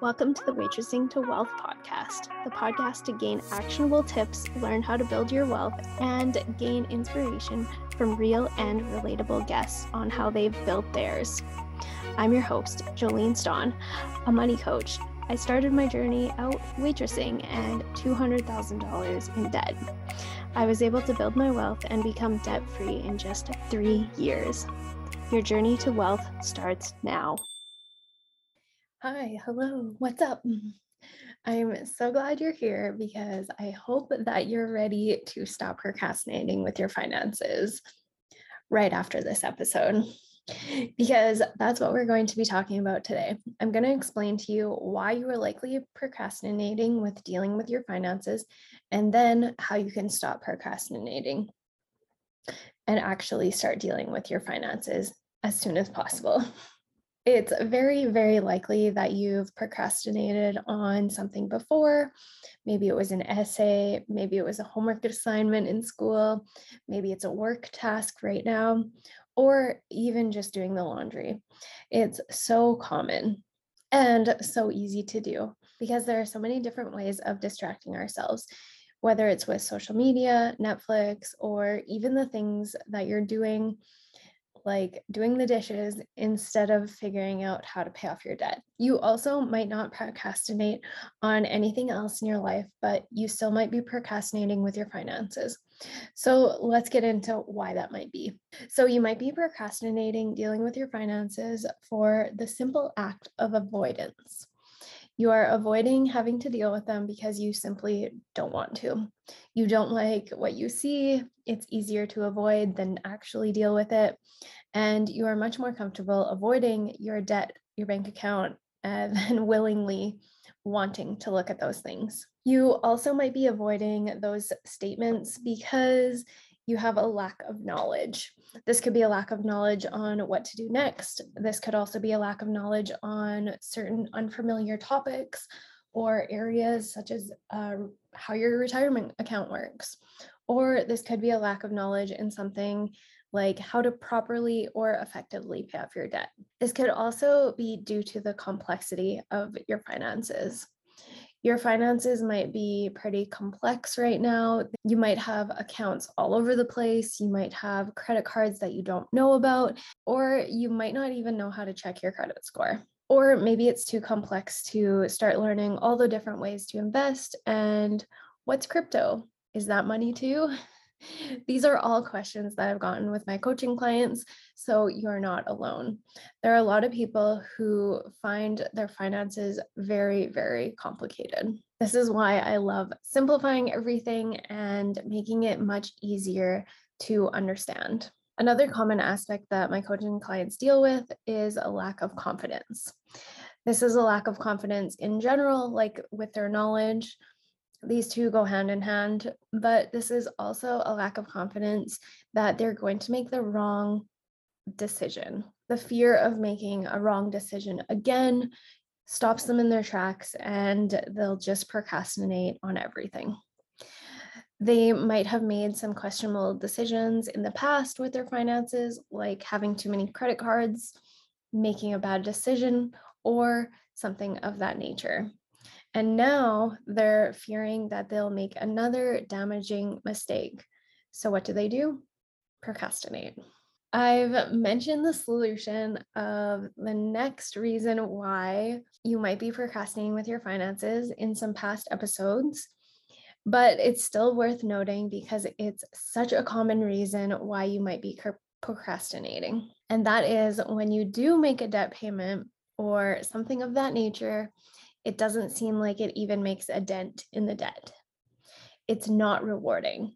Welcome to the Waitressing to Wealth podcast, the podcast to gain actionable tips, learn how to build your wealth, and gain inspiration from real and relatable guests on how they've built theirs. I'm your host, Jolene Stawn, a money coach. I started my journey out waitressing and $200,000 in debt. I was able to build my wealth and become debt free in just three years. Your journey to wealth starts now. Hi, hello, what's up? I'm so glad you're here because I hope that you're ready to stop procrastinating with your finances right after this episode, because that's what we're going to be talking about today. I'm going to explain to you why you are likely procrastinating with dealing with your finances, and then how you can stop procrastinating and actually start dealing with your finances as soon as possible it's very, very likely that you've procrastinated on something before. Maybe it was an essay, maybe it was a homework assignment in school, maybe it's a work task right now, or even just doing the laundry. It's so common and so easy to do because there are so many different ways of distracting ourselves whether it's with social media, Netflix, or even the things that you're doing like doing the dishes instead of figuring out how to pay off your debt. You also might not procrastinate on anything else in your life, but you still might be procrastinating with your finances. So let's get into why that might be. So you might be procrastinating dealing with your finances for the simple act of avoidance. You are avoiding having to deal with them because you simply don't want to. You don't like what you see. It's easier to avoid than actually deal with it and you are much more comfortable avoiding your debt, your bank account, uh, than willingly wanting to look at those things. You also might be avoiding those statements because you have a lack of knowledge. This could be a lack of knowledge on what to do next. This could also be a lack of knowledge on certain unfamiliar topics or areas such as uh, how your retirement account works. Or this could be a lack of knowledge in something like how to properly or effectively pay off your debt. This could also be due to the complexity of your finances. Your finances might be pretty complex right now. You might have accounts all over the place. You might have credit cards that you don't know about, or you might not even know how to check your credit score. Or maybe it's too complex to start learning all the different ways to invest. And what's crypto? Is that money too? These are all questions that I've gotten with my coaching clients, so you're not alone. There are a lot of people who find their finances very, very complicated. This is why I love simplifying everything and making it much easier to understand. Another common aspect that my coaching clients deal with is a lack of confidence. This is a lack of confidence in general, like with their knowledge, these two go hand in hand, but this is also a lack of confidence that they're going to make the wrong decision. The fear of making a wrong decision again stops them in their tracks and they'll just procrastinate on everything. They might have made some questionable decisions in the past with their finances, like having too many credit cards, making a bad decision, or something of that nature. And now they're fearing that they'll make another damaging mistake. So, what do they do? Procrastinate. I've mentioned the solution of the next reason why you might be procrastinating with your finances in some past episodes, but it's still worth noting because it's such a common reason why you might be procrastinating. And that is when you do make a debt payment or something of that nature, it doesn't seem like it even makes a dent in the debt. It's not rewarding.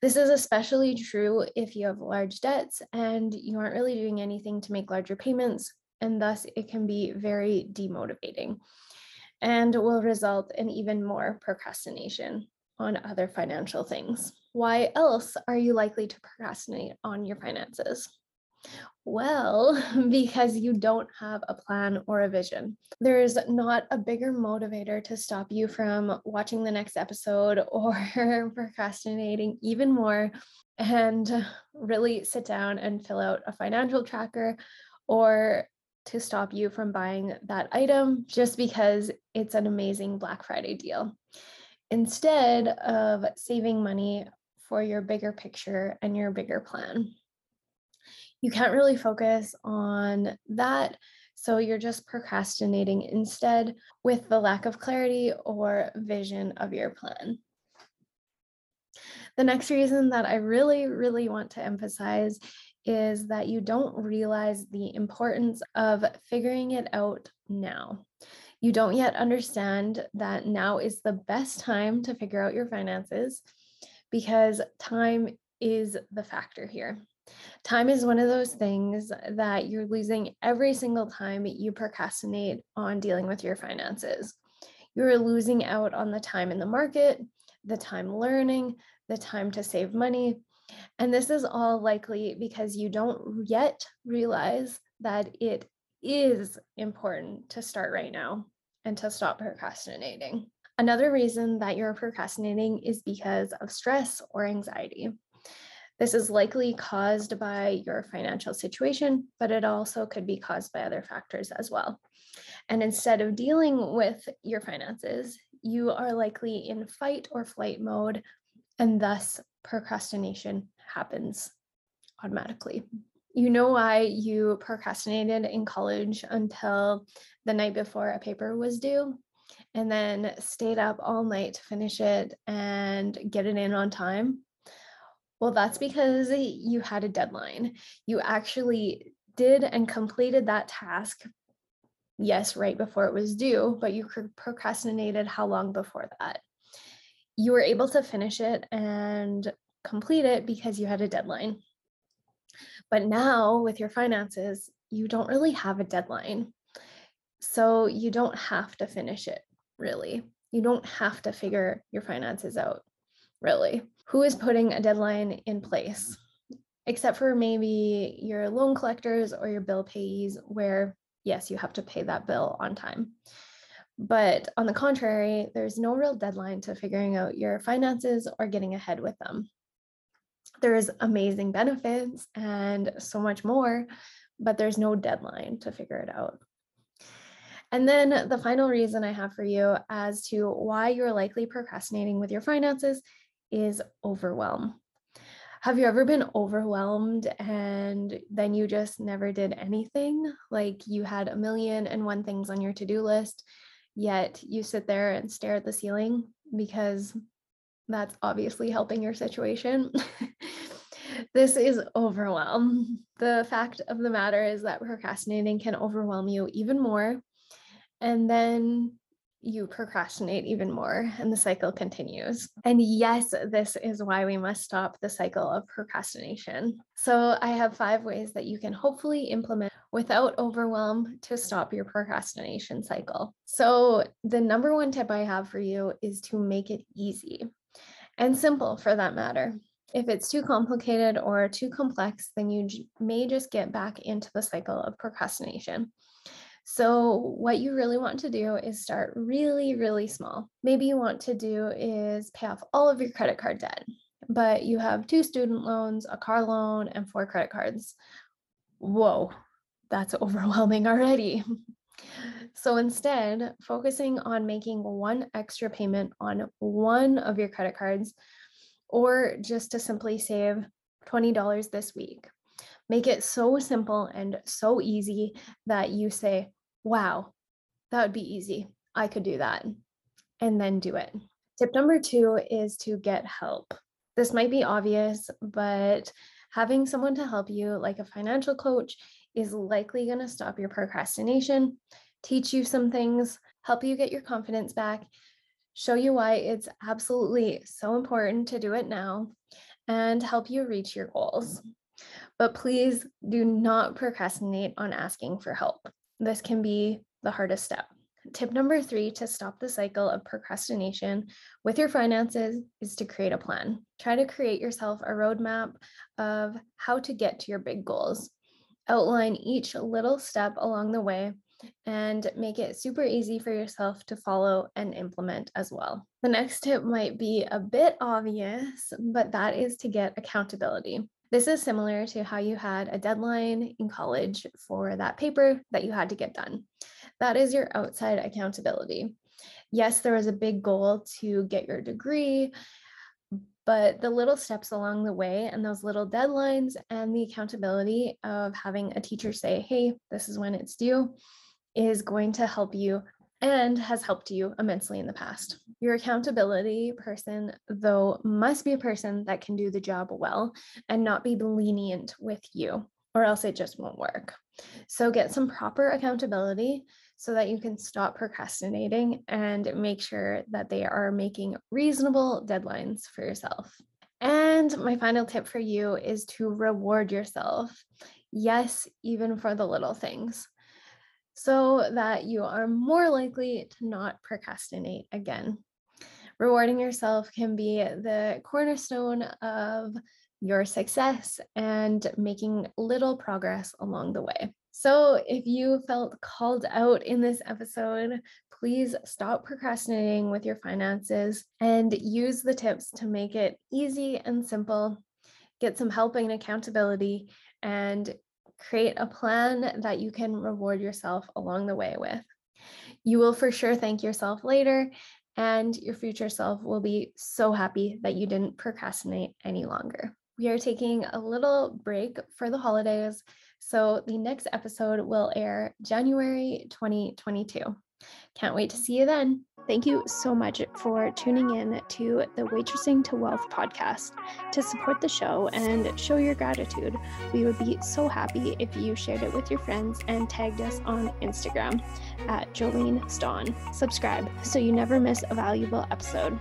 This is especially true if you have large debts and you aren't really doing anything to make larger payments, and thus it can be very demotivating and will result in even more procrastination on other financial things. Why else are you likely to procrastinate on your finances? Well, because you don't have a plan or a vision. There's not a bigger motivator to stop you from watching the next episode or procrastinating even more and really sit down and fill out a financial tracker or to stop you from buying that item just because it's an amazing Black Friday deal. Instead of saving money for your bigger picture and your bigger plan, you can't really focus on that. So you're just procrastinating instead with the lack of clarity or vision of your plan. The next reason that I really, really want to emphasize is that you don't realize the importance of figuring it out now. You don't yet understand that now is the best time to figure out your finances because time is the factor here. Time is one of those things that you're losing every single time you procrastinate on dealing with your finances. You're losing out on the time in the market, the time learning, the time to save money. And this is all likely because you don't yet realize that it is important to start right now and to stop procrastinating. Another reason that you're procrastinating is because of stress or anxiety. This is likely caused by your financial situation, but it also could be caused by other factors as well. And instead of dealing with your finances, you are likely in fight or flight mode, and thus procrastination happens automatically. You know why you procrastinated in college until the night before a paper was due and then stayed up all night to finish it and get it in on time? Well, that's because you had a deadline. You actually did and completed that task, yes, right before it was due, but you procrastinated how long before that? You were able to finish it and complete it because you had a deadline. But now with your finances, you don't really have a deadline. So you don't have to finish it, really. You don't have to figure your finances out, really. Who is putting a deadline in place? Except for maybe your loan collectors or your bill payees, where yes, you have to pay that bill on time. But on the contrary, there's no real deadline to figuring out your finances or getting ahead with them there's amazing benefits and so much more, but there's no deadline to figure it out. And then the final reason I have for you as to why you're likely procrastinating with your finances is overwhelm. Have you ever been overwhelmed and then you just never did anything? Like you had a million and one things on your to do list, yet you sit there and stare at the ceiling because that's obviously helping your situation. this is overwhelm. The fact of the matter is that procrastinating can overwhelm you even more. And then you procrastinate even more and the cycle continues. And yes, this is why we must stop the cycle of procrastination. So, I have five ways that you can hopefully implement without overwhelm to stop your procrastination cycle. So, the number one tip I have for you is to make it easy and simple for that matter. If it's too complicated or too complex, then you may just get back into the cycle of procrastination. So, what you really want to do is start really, really small. Maybe you want to do is pay off all of your credit card debt, but you have two student loans, a car loan, and four credit cards. Whoa, that's overwhelming already. So instead, focusing on making one extra payment on one of your credit cards, or just to simply save $20 this week. Make it so simple and so easy that you say, wow, that would be easy. I could do that. And then do it. Tip number two is to get help. This might be obvious, but having someone to help you, like a financial coach, is likely going to stop your procrastination, teach you some things, help you get your confidence back, show you why it's absolutely so important to do it now, and help you reach your goals. But please do not procrastinate on asking for help. This can be the hardest step. Tip number three to stop the cycle of procrastination with your finances is to create a plan. Try to create yourself a roadmap of how to get to your big goals outline each little step along the way and make it super easy for yourself to follow and implement as well. The next tip might be a bit obvious, but that is to get accountability. This is similar to how you had a deadline in college for that paper that you had to get done. That is your outside accountability. Yes, there was a big goal to get your degree, but the little steps along the way and those little deadlines and the accountability of having a teacher say, hey, this is when it's due, is going to help you and has helped you immensely in the past. Your accountability person, though, must be a person that can do the job well and not be lenient with you, or else it just won't work. So get some proper accountability so that you can stop procrastinating and make sure that they are making reasonable deadlines for yourself. And my final tip for you is to reward yourself. Yes, even for the little things, so that you are more likely to not procrastinate again. Rewarding yourself can be the cornerstone of your success and making little progress along the way. So, if you felt called out in this episode, please stop procrastinating with your finances and use the tips to make it easy and simple. Get some help and accountability and create a plan that you can reward yourself along the way with. You will for sure thank yourself later, and your future self will be so happy that you didn't procrastinate any longer. We are taking a little break for the holidays so the next episode will air January 2022. Can't wait to see you then. Thank you so much for tuning in to the Waitressing to Wealth podcast. To support the show and show your gratitude, we would be so happy if you shared it with your friends and tagged us on Instagram at Jolene Stawn. Subscribe so you never miss a valuable episode.